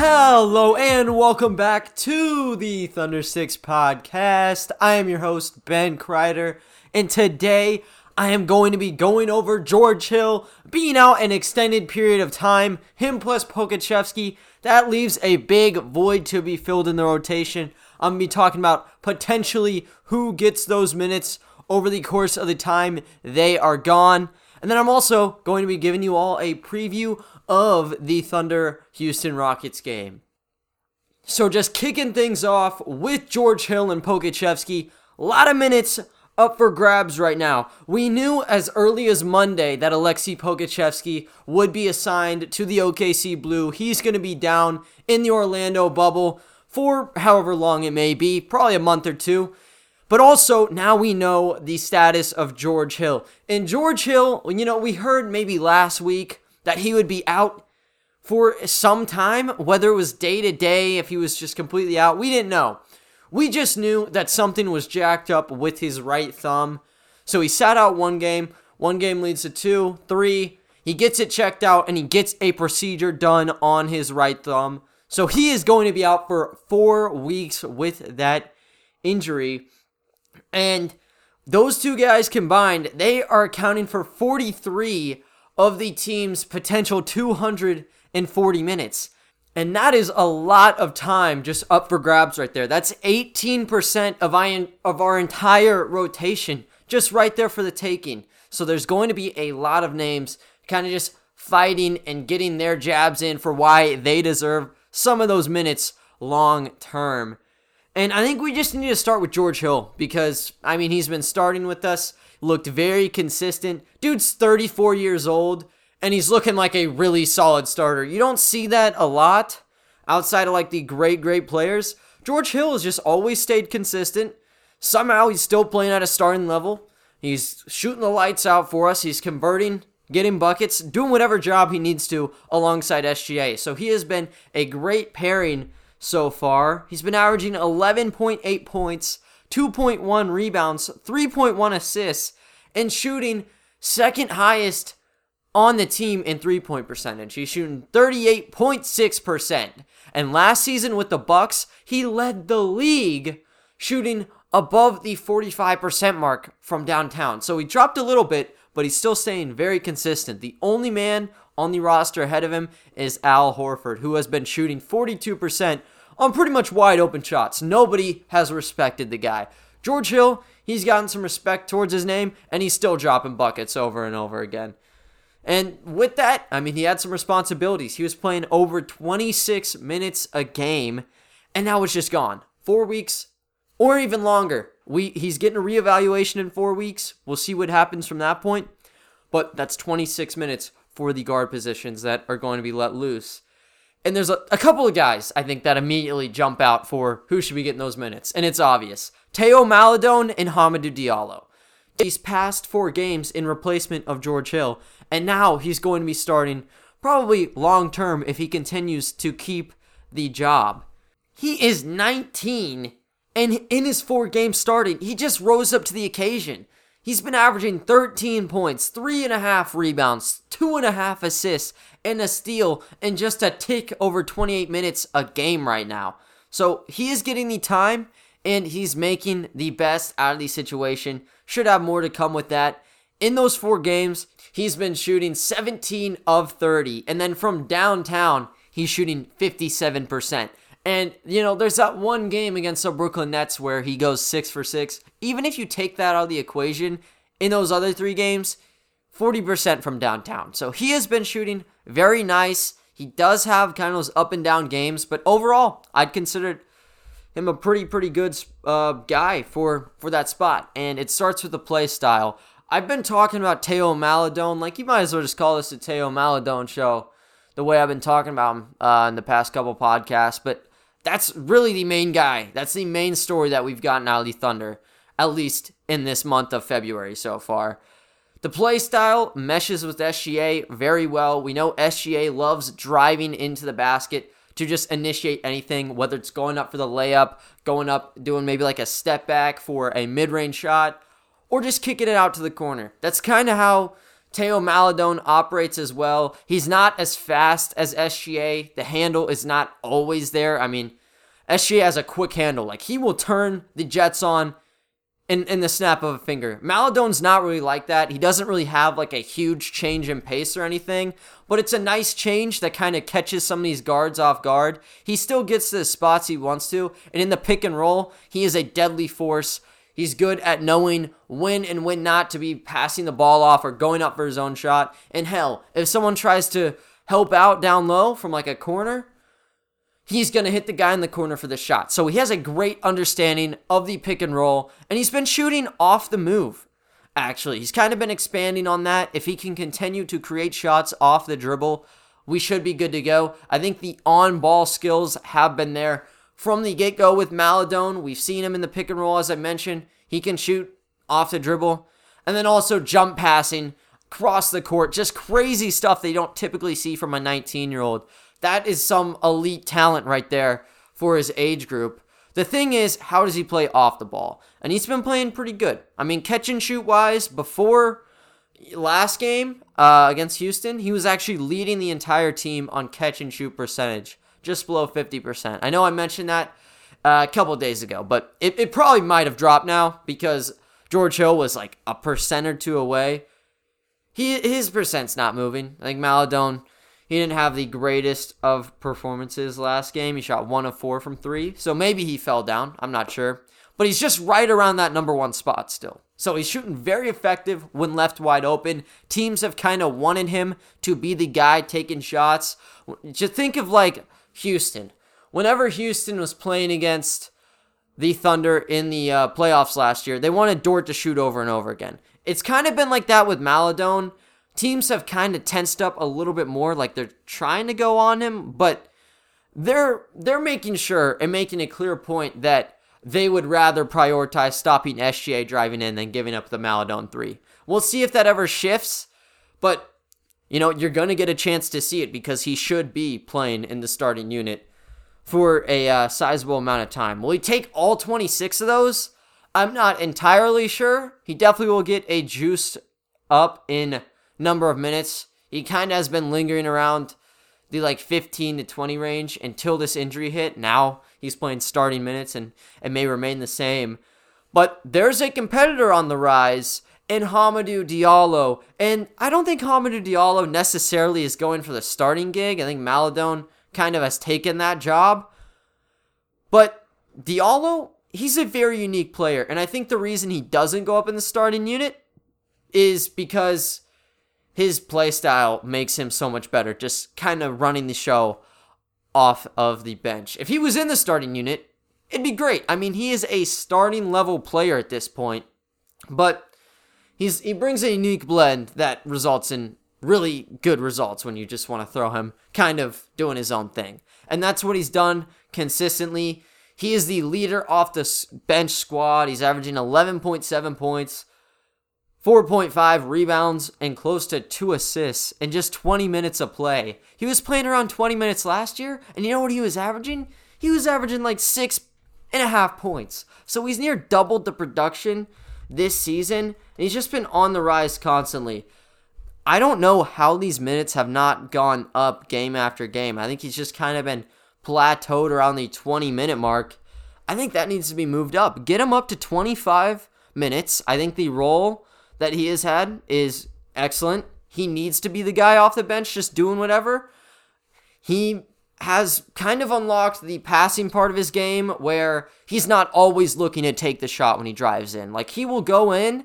Hello and welcome back to the Thunder Six podcast. I am your host, Ben Kreider, and today I am going to be going over George Hill being out an extended period of time, him plus Pokusevski. That leaves a big void to be filled in the rotation. I'm going to be talking about potentially who gets those minutes over the course of the time they are gone. And then I'm also going to be giving you all a preview of the Thunder Houston Rockets game. So just kicking things off with George Hill and Pokusevski. A lot of minutes up for grabs right now. We knew as early as Monday that Alexei Pokusevski would be assigned to the OKC Blue. He's going to be down in the Orlando bubble for however long it may be, probably a month or two. But also, now we know the status of George Hill. And George Hill, you know, we heard maybe last week that he would be out for some time, whether it was day to day, if he was just completely out. We didn't know. We just knew that something was jacked up with his right thumb. So he sat out one game. One game leads to two, three. He gets it checked out and he gets a procedure done on his right thumb. So he is going to be out for four weeks with that injury. And those two guys combined, they are accounting for 43 of the team's potential 240 minutes. And that is a lot of time just up for grabs right there. That's 18% of, I, of our entire rotation just right there for the taking. So there's going to be a lot of names kind of just fighting and getting their jabs in for why they deserve some of those minutes long term. And I think we just need to start with George Hill because, I mean, he's been starting with us, looked very consistent. Dude's 34 years old, and he's looking like a really solid starter. You don't see that a lot outside of like the great, great players. George Hill has just always stayed consistent. Somehow he's still playing at a starting level. He's shooting the lights out for us. He's converting, getting buckets, doing whatever job he needs to alongside SGA. So he has been a great pairing so far. He's been averaging 11.8 points, 2.1 rebounds, 3.1 assists, and shooting second highest on the team in three point percentage. He's shooting 38.6%. And last season with the Bucks, he led the league shooting above the 45% mark from downtown. So he dropped a little bit, but he's still staying very consistent. The only man on the roster ahead of him is Al Horford, who has been shooting 42% on pretty much wide open shots. Nobody has respected the guy. George Hill, he's gotten some respect towards his name, and he's still dropping buckets over and over again. And with that, I mean, he had some responsibilities. He was playing over 26 minutes a game, and now it's just gone. Four weeks or even longer. We He's getting a reevaluation in four weeks. We'll see what happens from that point. But that's 26 minutes for the guard positions that are going to be let loose. And there's a, a couple of guys, I think, that immediately jump out for who should be getting those minutes. And it's obvious. Theo Maledon and Hamidou Diallo. He's passed four games in replacement of George Hill, and now he's going to be starting probably long term if he continues to keep the job. He is 19, and in his four games starting, he just rose up to the occasion. He's been averaging 13 points, three and a half rebounds, two and a half assists, and a steal in just a tick over 28 minutes a game right now. So he is getting the time and he's making the best out of the situation. Should have more to come with that. In those four games, he's been shooting 17 of 30. And then from downtown, he's shooting 57%. And, you know, there's that one game against the Brooklyn Nets where he goes six for six. Even if you take that out of the equation, in those other three games, 40% from downtown. So he has been shooting very nice. He does have kind of those up and down games, but overall, I'd consider him a pretty, pretty good uh, guy for, for that spot. And it starts with the play style. I've been talking about Theo Maledon. Like, you might as well just call this a Theo Maledon show, the way I've been talking about him uh, in the past couple podcasts. But that's really the main guy. That's the main story that we've gotten out of the Thunder, at least in this month of February so far. The play style meshes with SGA very well. We know SGA loves driving into the basket to just initiate anything, whether it's going up for the layup, going up, doing maybe like a step back for a mid range shot, or just kicking it out to the corner. That's kind of how Theo Maledon operates as well. He's not as fast as SGA. The handle is not always there. I mean, SGA has a quick handle. Like he will turn the Jets on in, in the snap of a finger. Maledon's not really like that. He doesn't really have like a huge change in pace or anything, but it's a nice change that kind of catches some of these guards off guard. He still gets to the spots he wants to, and in the pick and roll, he is a deadly force. He's good at knowing when and when not to be passing the ball off or going up for his own shot. And hell, if someone tries to help out down low from like a corner, he's going to hit the guy in the corner for the shot. So he has a great understanding of the pick and roll, and he's been shooting off the move. Actually, he's kind of been expanding on that. If he can continue to create shots off the dribble, we should be good to go. I think the on ball skills have been there from the get go with Maledon. We've seen him in the pick and roll, as I mentioned. He can shoot off the dribble, and then also jump passing across the court. Just crazy stuff they don't typically see from a 19 year old. That is some elite talent right there for his age group. The thing is, how does he play off the ball? And he's been playing pretty good. I mean, catch and shoot wise, before last game uh, against Houston, he was actually leading the entire team on catch and shoot percentage, just below 50%. I know I mentioned that uh, a couple days ago, but it, it probably might have dropped now because George Hill was like a percent or two away. He his percent's not moving. I think Maledon he didn't have the greatest of performances last game. He shot one of four from three, so maybe he fell down. I'm not sure. But he's just right around that number one spot still. So he's shooting very effective when left wide open. Teams have kind of wanted him to be the guy taking shots. Just think of like Houston. Whenever Houston was playing against the Thunder in the uh, playoffs last year, they wanted Dort to shoot over and over again. It's kind of been like that with Maledon teams have kind of tensed up a little bit more, like they're trying to go on him, but they're they're making sure and making a clear point that they would rather prioritize stopping SGA driving in than giving up the Maledon three. We'll see if that ever shifts, but you know you're gonna get a chance to see it because he should be playing in the starting unit for a uh, sizable amount of time. Will he take all 26 of those? I'm not entirely sure. He definitely will get a juiced up in number of minutes. He kind of has been lingering around the like 15 to 20 range until this injury hit. Now he's playing starting minutes and it may remain the same. But there's a competitor on the rise in Hamidou Diallo. And I don't think Hamidou Diallo necessarily is going for the starting gig. I think Maledon kind of has taken that job. But Diallo, he's a very unique player. And I think the reason he doesn't go up in the starting unit is because his play style makes him so much better, just kind of running the show off of the bench. If he was in the starting unit, it'd be great. I mean, he is a starting level player at this point, but he's he brings a unique blend that results in really good results when you just want to throw him kind of doing his own thing. And that's what he's done consistently. He is the leader off the bench squad. He's averaging 11.7 points, 4.5 rebounds and close to two assists in just 20 minutes of play. He was playing around 20 minutes last year, and you know what he was averaging? He was averaging like six and a half points. So he's near doubled the production this season, and he's just been on the rise constantly. I don't know how these minutes have not gone up game after game. I think he's just kind of been plateaued around the 20 minute mark. I think that needs to be moved up. Get him up to 25 minutes. I think the role that he has had is excellent. He needs to be the guy off the bench just doing whatever. He has kind of unlocked the passing part of his game where he's not always looking to take the shot when he drives in. Like he will go in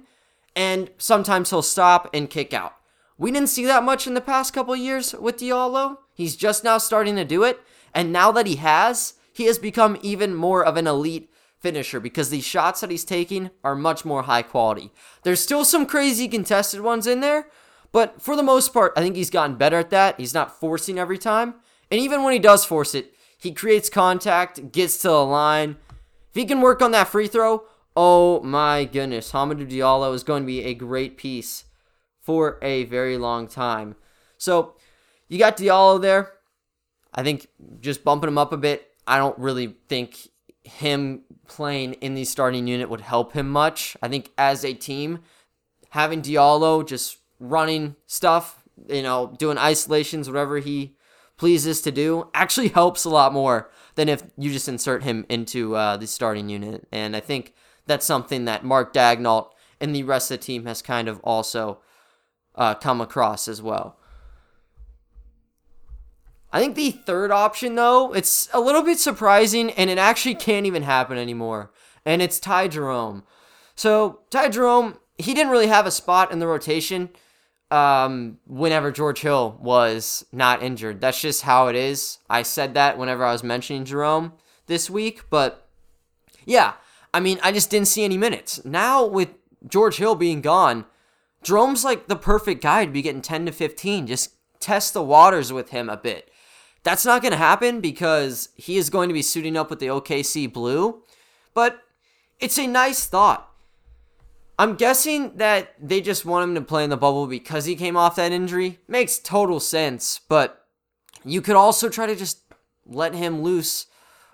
and sometimes he'll stop and kick out. We didn't see that much in the past couple years with Diallo. He's just now starting to do it. And now that he has, he has become even more of an elite finisher because these shots that he's taking are much more high quality. There's still some crazy contested ones in there, but for the most part, I think he's gotten better at that. He's not forcing every time. And even when he does force it, he creates contact, gets to the line. If he can work on that free throw, oh my goodness, Hamidou Diallo is going to be a great piece for a very long time. So you got Diallo there. I think just bumping him up a bit. I don't really think him playing in the starting unit would help him much. I think as a team, having Diallo just running stuff, you know, doing isolations, whatever he pleases to do, actually helps a lot more than if you just insert him into uh, the starting unit. And I think that's something that Mark Daigneault and the rest of the team has kind of also uh, come across as well. I think the third option, though, it's a little bit surprising, and it actually can't even happen anymore. And it's Ty Jerome. So Ty Jerome, he didn't really have a spot in the rotation um, whenever George Hill was not injured. That's just how it is. I said that whenever I was mentioning Jerome this week, but yeah, I mean, I just didn't see any minutes. Now with George Hill being gone, Jerome's like the perfect guy to be getting 10 to 15. Just test the waters with him a bit. That's not going to happen because he is going to be suiting up with the OKC Blue, but it's a nice thought. I'm guessing that they just want him to play in the bubble because he came off that injury. Makes total sense, but you could also try to just let him loose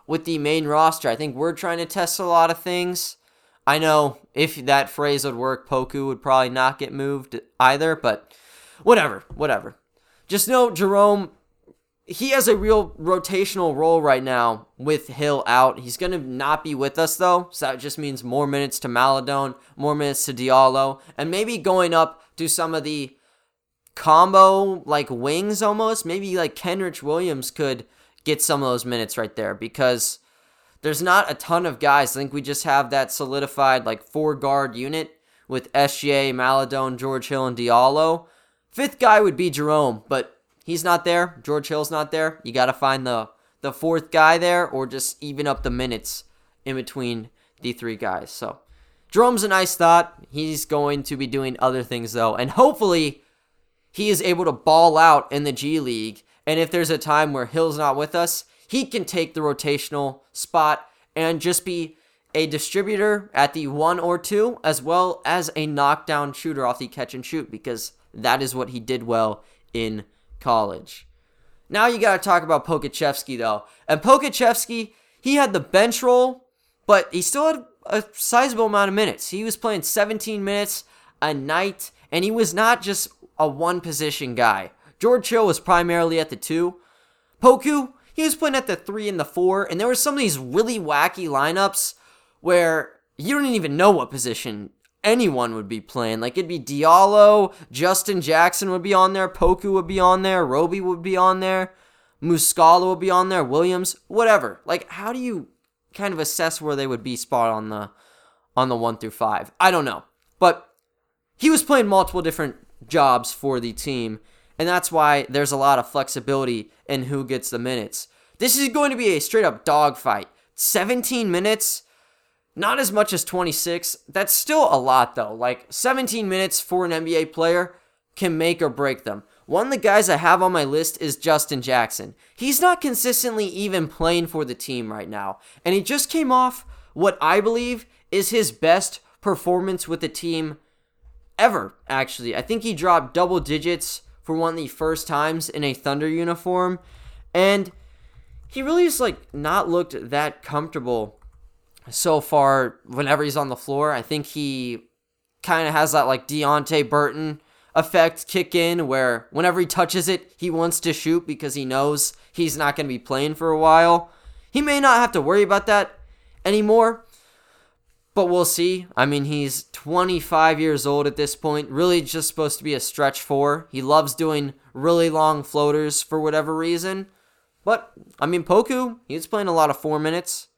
with the main roster. I think we're trying to test a lot of things. I know if that phrase would work, Poku would probably not get moved either, but whatever, whatever. Just know Jerome he has a real rotational role right now with Hill out. He's going to not be with us though, so that just means more minutes to Maledon, more minutes to Diallo, and maybe going up to some of the combo like wings almost. Maybe like Kenrich Williams could get some of those minutes right there because there's not a ton of guys. I think we just have that solidified like four guard unit with SGA, Maledon, George Hill, and Diallo. Fifth guy would be Jerome, but he's not there, George Hill's not there, you got to find the the fourth guy there or just even up the minutes in between the three guys. So, Jerome's a nice thought. He's going to be doing other things though, and hopefully he is able to ball out in the G League. And if there's a time where Hill's not with us, he can take the rotational spot and just be a distributor at the one or two, as well as a knockdown shooter off the catch and shoot, because that is what he did well in college. Now you got to talk about Pokusevski though. And Pokusevski, he had the bench role, but he still had a sizable amount of minutes. He was playing 17 minutes a night, and he was not just a one position guy. George Hill was primarily at the two. Poku, he was playing at the three and the four, and there were some of these really wacky lineups where you don't even know what position anyone would be playing. Like it'd be Diallo, Justin Jackson would be on there, Poku would be on there, Roby would be on there, Muscala would be on there, Williams, whatever. Like how do you kind of assess where they would be spot on the on the 1 through 5? I don't know. But he was playing multiple different jobs for the team, and that's why there's a lot of flexibility in who gets the minutes. This is going to be a straight up dogfight. 17 minutes not as much as 26. That's still a lot, though. Like 17 minutes for an NBA player can make or break them. One of the guys I have on my list is Justin Jackson. He's not consistently even playing for the team right now. And he just came off what I believe is his best performance with the team ever, actually. I think he dropped double digits for one of the first times in a Thunder uniform. And he really just like not looked that comfortable so far whenever he's on the floor. I think he kind of has that like Deonte Burton effect kick in where whenever he touches it, he wants to shoot because he knows he's not going to be playing for a while. He may not have to worry about that anymore, but we'll see. I mean, he's 25 years old at this point, really just supposed to be a stretch four. He loves doing really long floaters for whatever reason. But, I mean, Poku, he's playing a lot of four minutes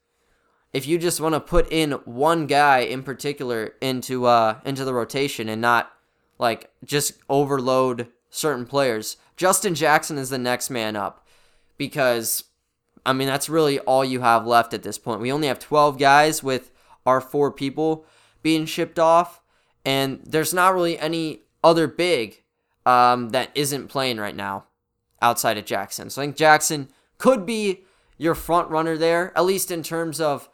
if you just want to put in one guy in particular into uh into the rotation and not like just overload certain players. Justin Jackson is the next man up because I mean that's really all you have left at this point. We only have 12 guys with our four people being shipped off and there's not really any other big um, that isn't playing right now outside of Jackson. So I think Jackson could be your front runner there, at least in terms of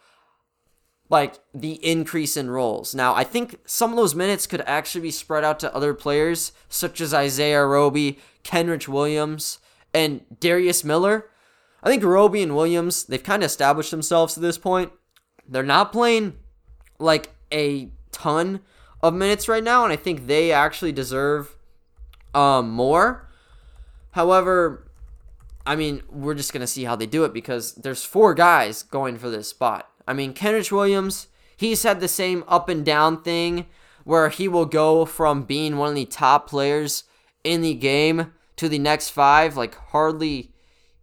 like the increase in roles. Now, I think some of those minutes could actually be spread out to other players, such as Isaiah Roby, Kenrich Williams, and Darius Miller. I think Roby and Williams, they've kind of established themselves to this point. They're not playing like a ton of minutes right now, and I think they actually deserve um, more. However, I mean, we're just gonna see how they do it because there's four guys going for this spot. I mean, Kenrich Williams, he's had the same up and down thing where he will go from being one of the top players in the game to the next five, like hardly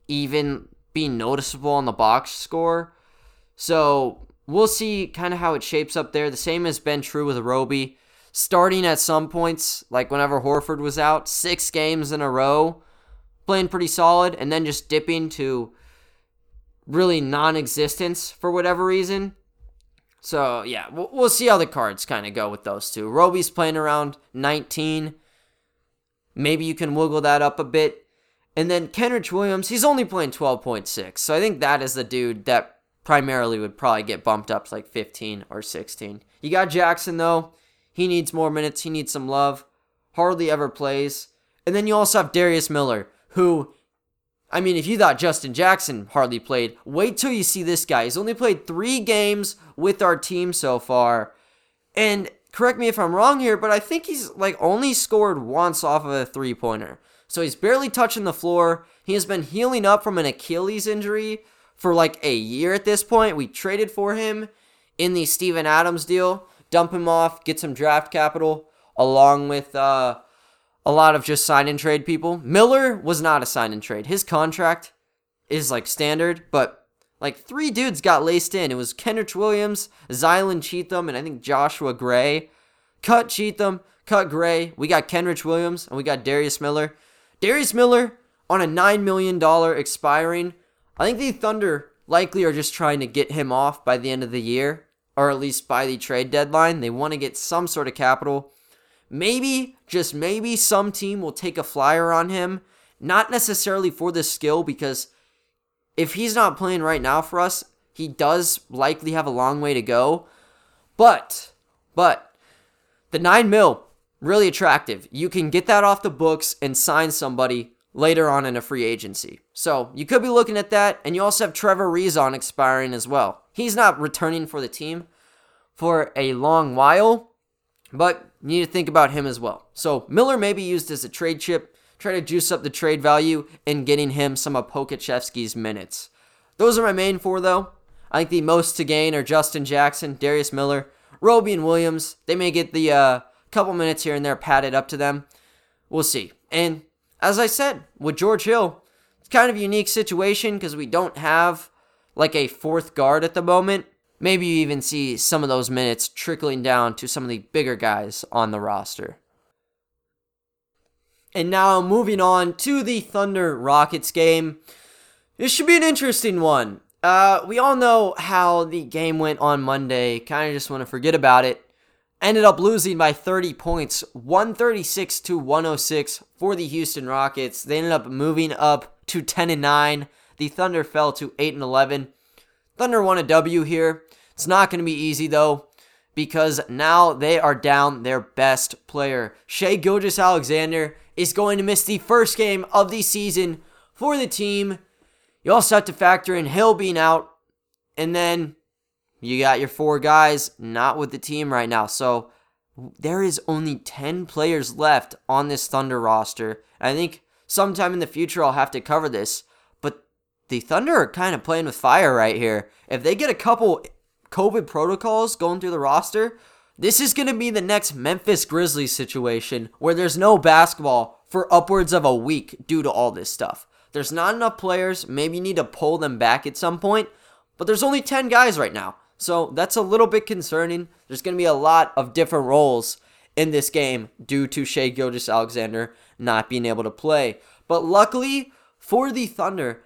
even being noticeable on the box score. So we'll see kind of how it shapes up there. The same has been true with Roby. Starting at some points, like whenever Horford was out, six games in a row, playing pretty solid, and then just dipping to really non existence for whatever reason. So, yeah, we'll, we'll see how the cards kind of go with those two. Roby's playing around 19. Maybe you can wiggle that up a bit. And then Kenrich Williams, he's only playing 12.6. So I think that is the dude that primarily would probably get bumped up to like 15 or 16. You got Jackson, though. He needs more minutes. He needs some love. Hardly ever plays. And then you also have Darius Miller, who I mean, if you thought Justin Jackson hardly played, wait till you see this guy. He's only played three games with our team so far. And correct me if I'm wrong here, but I think he's like only scored once off of a three pointer. So he's barely touching the floor. He has been healing up from an Achilles injury for like a year at this point. We traded for him in the Steven Adams deal, dump him off, get some draft capital, along with uh, a lot of just sign and trade people. Miller was not a sign and trade. His contract is like standard, but like three dudes got laced in. It was Kenrich Williams, Zylan Cheatham, and I think Joshua Gray. Cut Cheatham, cut Gray. We got Kenrich Williams, and we got Darius Miller. Darius Miller on a $9 million expiring. I think the Thunder likely are just trying to get him off by the end of the year, or at least by the trade deadline. They want to get some sort of capital Maybe, just maybe, some team will take a flyer on him. Not necessarily for the skill, because if he's not playing right now for us, he does likely have a long way to go. But, but, the 9 mil, really attractive. You can get that off the books and sign somebody later on in a free agency. So you could be looking at that. And you also have Trevor Ariza expiring as well. He's not returning for the team for a long while, but you need to think about him as well. So Miller may be used as a trade chip, try to juice up the trade value in getting him some of Pokusevski's minutes. Those are my main four though. I think the most to gain are Justin Jackson, Darius Miller, Roby and Williams. They may get the uh, couple minutes here and there padded up to them. We'll see. And as I said, with George Hill, it's kind of a unique situation because we don't have like a fourth guard at the moment. Maybe you even see some of those minutes trickling down to some of the bigger guys on the roster. And now moving on to the Thunder Rockets game. This should be an interesting one. Uh, we all know how the game went on Monday. Kind of just want to forget about it. Ended up losing by 30 points, 136 to 106 for the Houston Rockets. They ended up moving up to 10 and 9. The Thunder fell to 8 and 11. Thunder won a W here. It's not going to be easy though because now they are down their best player. Shai Gilgeous-Alexander is going to miss the first game of the season for the team. You also have to factor in Hill being out, and then you got your four guys not with the team right now. So there is only 10 players left on this Thunder roster. I think sometime in the future I'll have to cover this, the Thunder are kind of playing with fire right here. If they get a couple COVID protocols going through the roster, this is going to be the next Memphis Grizzlies situation where there's no basketball for upwards of a week due to all this stuff. There's not enough players. Maybe you need to pull them back at some point, but there's only 10 guys right now. So that's a little bit concerning. There's going to be a lot of different roles in this game due to Shai Gilgeous-Alexander not being able to play. But luckily for the Thunder,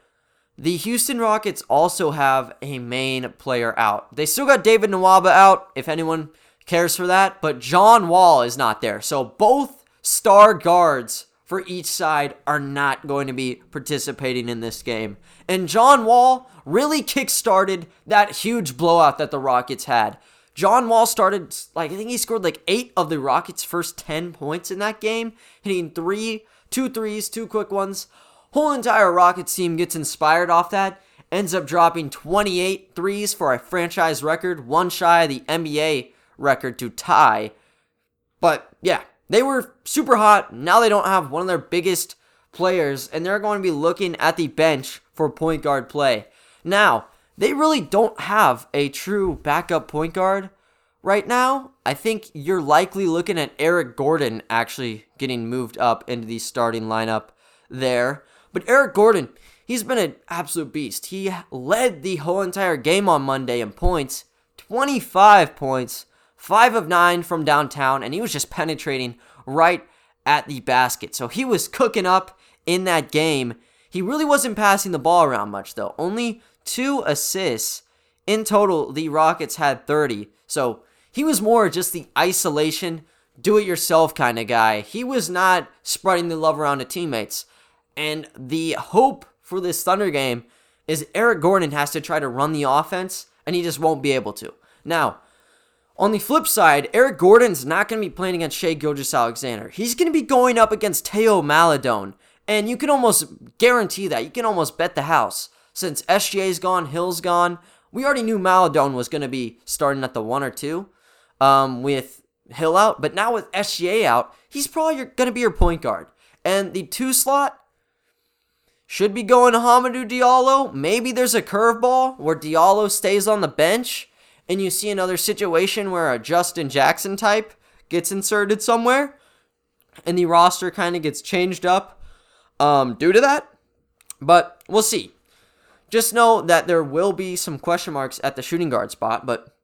the Houston Rockets also have a main player out. They still got David Nwaba out, if anyone cares for that, but John Wall is not there. So both star guards for each side are not going to be participating in this game. And John Wall really kick-started that huge blowout that the Rockets had. John Wall started like I think he scored like 8 of the Rockets' first 10 points in that game, hitting three, two threes, two quick ones. Whole entire Rockets team gets inspired off that, ends up dropping 28 threes for a franchise record, one shy of the NBA record to tie. But yeah, they were super hot. Now they don't have one of their biggest players, and they're going to be looking at the bench for point guard play. Now, they really don't have a true backup point guard right now. I think you're likely looking at Eric Gordon actually getting moved up into the starting lineup there. But Eric Gordon, he's been an absolute beast. He led the whole entire game on Monday in points 25 points, 5 of 9 from downtown, and he was just penetrating right at the basket. So he was cooking up in that game. He really wasn't passing the ball around much, though. Only two assists. In total, the Rockets had 30. So he was more just the isolation, do it yourself kind of guy. He was not spreading the love around to teammates. And the hope for this Thunder game is Eric Gordon has to try to run the offense, and he just won't be able to. Now, on the flip side, Eric Gordon's not going to be playing against Shai Gilgeous-Alexander. He's going to be going up against Theo Maledon. And you can almost guarantee that. You can almost bet the house. Since SGA's gone, Hill's gone, we already knew Maledon was going to be starting at the one or two um, with Hill out. But now with SGA out, he's probably going to be your point guard. And the two slot, should be going to Hamidou Diallo. Maybe there's a curveball where Diallo stays on the bench and you see another situation where a Justin Jackson type gets inserted somewhere and the roster kind of gets changed up um, due to that. But we'll see. Just know that there will be some question marks at the shooting guard spot. But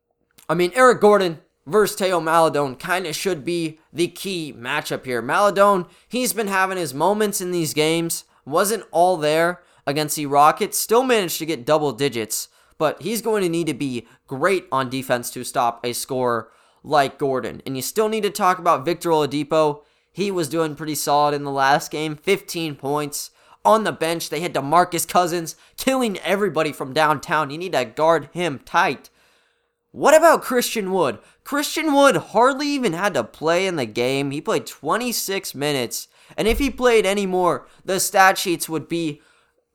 I mean, Eric Gordon versus Theo Maledon kind of should be the key matchup here. Maledon, he's been having his moments in these games wasn't all there against the Rockets, still managed to get double digits, but he's going to need to be great on defense to stop a scorer like Gordon. And you still need to talk about Victor Oladipo. He was doing pretty solid in the last game, 15 points. On the bench, they had DeMarcus Cousins killing everybody from downtown. You need to guard him tight. What about Christian Wood? Christian Wood hardly even had to play in the game. He played 26 minutes and if he played any more, the stat sheets would be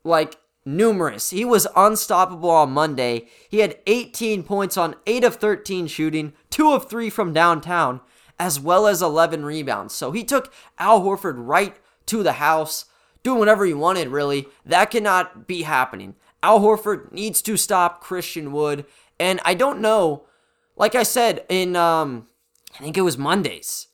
like numerous. He was unstoppable on Monday. He had 18 points on 8 of 13 shooting, 2 of 3 from downtown, as well as 11 rebounds. So he took Al Horford right to the house, doing whatever he wanted, really. That cannot be happening. Al Horford needs to stop Christian Wood. And I don't know, like I said in, um, I think it was Mondays.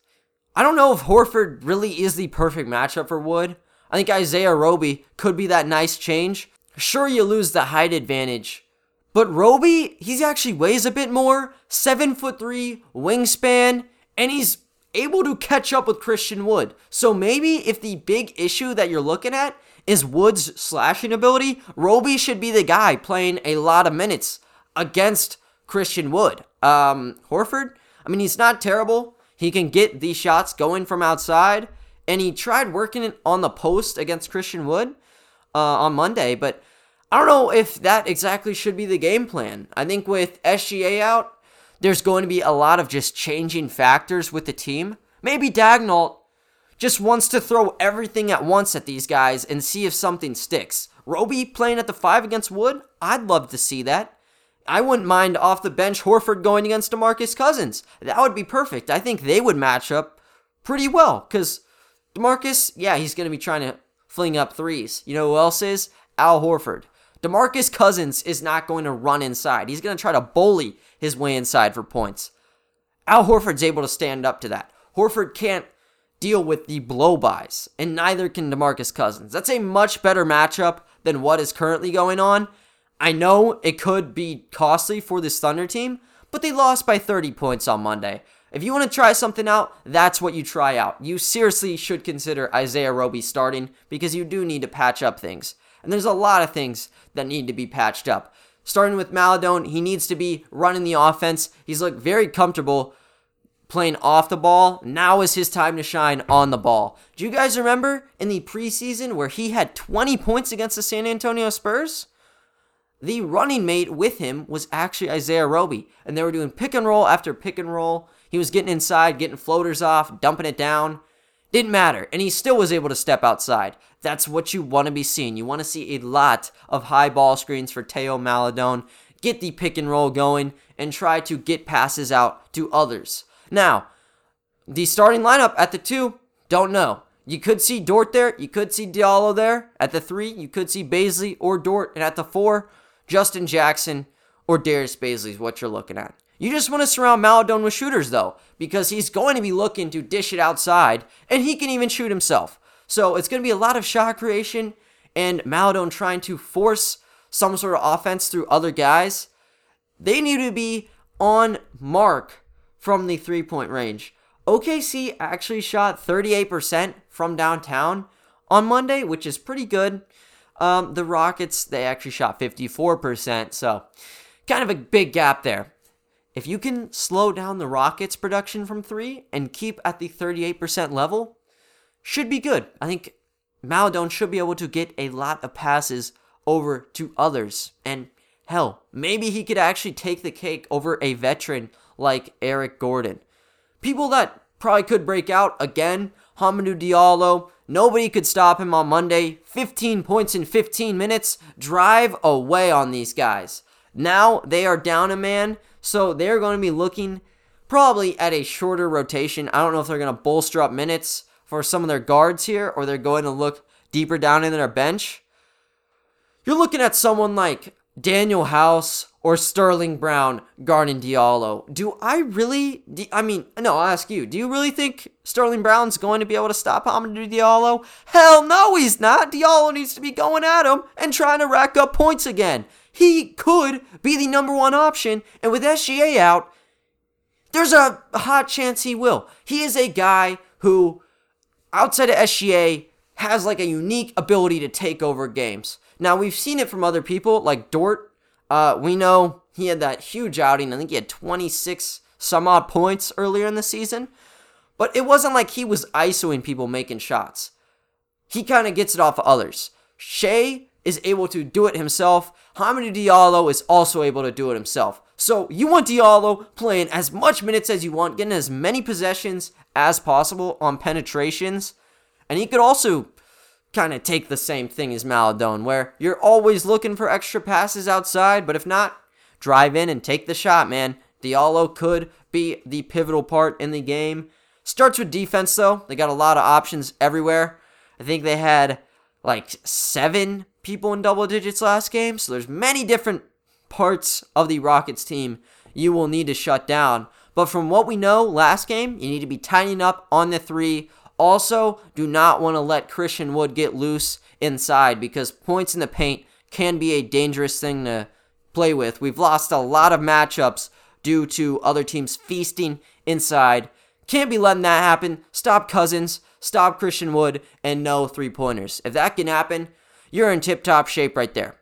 I don't know if Horford really is the perfect matchup for Wood. I think Isaiah Roby could be that nice change. Sure, you lose the height advantage, but Roby, he actually weighs a bit more, seven foot three wingspan, and he's able to catch up with Christian Wood. So maybe if the big issue that you're looking at is Wood's slashing ability, Roby should be the guy playing a lot of minutes against Christian Wood. Um, Horford, I mean, he's not terrible. He can get these shots going from outside, and he tried working it on the post against Christian Wood uh, on Monday, but I don't know if that exactly should be the game plan. I think with SGA out, there's going to be a lot of just changing factors with the team. Maybe Daigneault just wants to throw everything at once at these guys and see if something sticks. Roby playing at the five against Wood, I'd love to see that. I wouldn't mind off the bench Horford going against DeMarcus Cousins. That would be perfect. I think they would match up pretty well because DeMarcus, yeah, he's going to be trying to fling up threes. You know who else is? Al Horford. DeMarcus Cousins is not going to run inside. He's going to try to bully his way inside for points. Al Horford's able to stand up to that. Horford can't deal with the blow-bys, and neither can DeMarcus Cousins. That's a much better matchup than what is currently going on. I know it could be costly for this Thunder team, but they lost by 30 points on Monday. If you want to try something out, that's what you try out. You seriously should consider Isaiah Roby starting because you do need to patch up things. And there's a lot of things that need to be patched up. Starting with Maledon, he needs to be running the offense. He's looked very comfortable playing off the ball. Now is his time to shine on the ball. Do you guys remember in the preseason where he had 20 points against the San Antonio Spurs? The running mate with him was actually Isaiah Roby. And they were doing pick and roll after pick and roll. He was getting inside, getting floaters off, dumping it down. Didn't matter. And he still was able to step outside. That's what you want to be seeing. You want to see a lot of high ball screens for Theo Maledon. Get the pick and roll going and try to get passes out to others. Now, the starting lineup at the two, don't know. You could see Dort there. You could see Diallo there. At the three, you could see Bazley or Dort. And at the four, Justin Jackson or Darius Bazley is what you're looking at. You just want to surround Maledon with shooters, though, because he's going to be looking to dish it outside, and he can even shoot himself. So it's going to be a lot of shot creation and Maledon trying to force some sort of offense through other guys. They need to be on mark from the three point range. OKC actually shot 38% from downtown on Monday, which is pretty good. Um, the Rockets, they actually shot 54%, so kind of a big gap there. If you can slow down the Rockets' production from three and keep at the 38% level, should be good. I think Maledon should be able to get a lot of passes over to others. And hell, maybe he could actually take the cake over a veteran like Eric Gordon. People that probably could break out again, Hamidou Diallo. Nobody could stop him on Monday. 15 points in 15 minutes. Drive away on these guys. Now they are down a man, so they're going to be looking probably at a shorter rotation. I don't know if they're going to bolster up minutes for some of their guards here or they're going to look deeper down in their bench. You're looking at someone like Daniel House or Sterling Brown, Garden Diallo. Do I really? I mean, no, I'll ask you. Do you really think Sterling Brown's going to be able to stop Hamidou Diallo? Hell no, he's not. Diallo needs to be going at him and trying to rack up points again. He could be the number one option, and with SGA out, there's a hot chance he will. He is a guy who, outside of SGA, has like a unique ability to take over games. Now, we've seen it from other people, like Dort uh, we know he had that huge outing. I think he had 26 some odd points earlier in the season. But it wasn't like he was ISOing people making shots. He kind of gets it off of others. Shai is able to do it himself. Hamidou Diallo is also able to do it himself. So you want Diallo playing as much minutes as you want, getting as many possessions as possible on penetrations. And he could also kind of take the same thing as Maledon, where you're always looking for extra passes outside, but if not, drive in and take the shot, man. Diallo could be the pivotal part in the game. Starts with defense, though. They got a lot of options everywhere. I think they had like seven people in double digits last game, so there's many different parts of the Rockets team you will need to shut down. But from what we know last game, you need to be tightening up on the three, also, do not want to let Christian Wood get loose inside because points in the paint can be a dangerous thing to play with. We've lost a lot of matchups due to other teams feasting inside. Can't be letting that happen. Stop Cousins, stop Christian Wood, and no three pointers. If that can happen, you're in tip top shape right there.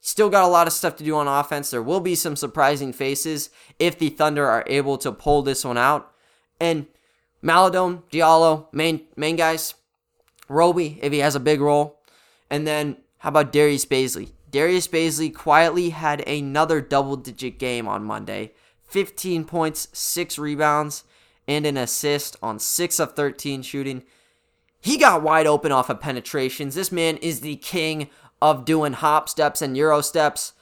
Still got a lot of stuff to do on offense. There will be some surprising faces if the Thunder are able to pull this one out. And Maledon, Diallo, main main guys. Roby, if he has a big role. And then how about Darius Bazley? Darius Bazley quietly had another double digit game on Monday. 15 points, 6 rebounds, and an assist on 6 of 13 shooting. He got wide open off of penetrations. This man is the king of doing hop steps and euro steps.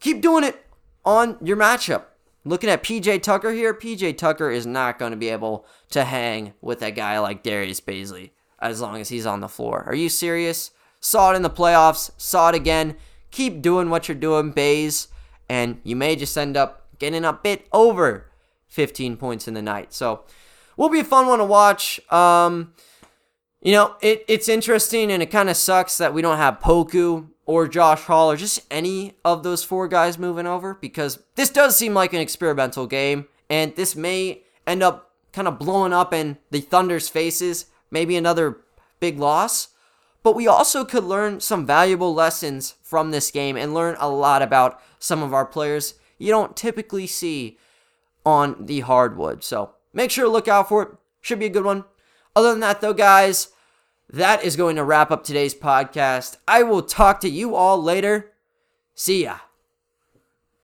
Keep doing it on your matchup. Looking at PJ Tucker here, PJ Tucker is not going to be able to hang with a guy like Darius Bazley as long as he's on the floor. Are you serious? Saw it in the playoffs, saw it again. Keep doing what you're doing, Bays, and you may just end up getting a bit over 15 points in the night. So, will be a fun one to watch. Um, you know, it, it's interesting and it kind of sucks that we don't have Poku or Josh Hall or just any of those four guys moving over because this does seem like an experimental game and this may end up kind of blowing up in the Thunder's faces, maybe another big loss. But we also could learn some valuable lessons from this game and learn a lot about some of our players you don't typically see on the hardwood. So make sure to look out for it. Should be a good one. Other than that, though, guys, that is going to wrap up today's podcast. I will talk to you all later. See ya.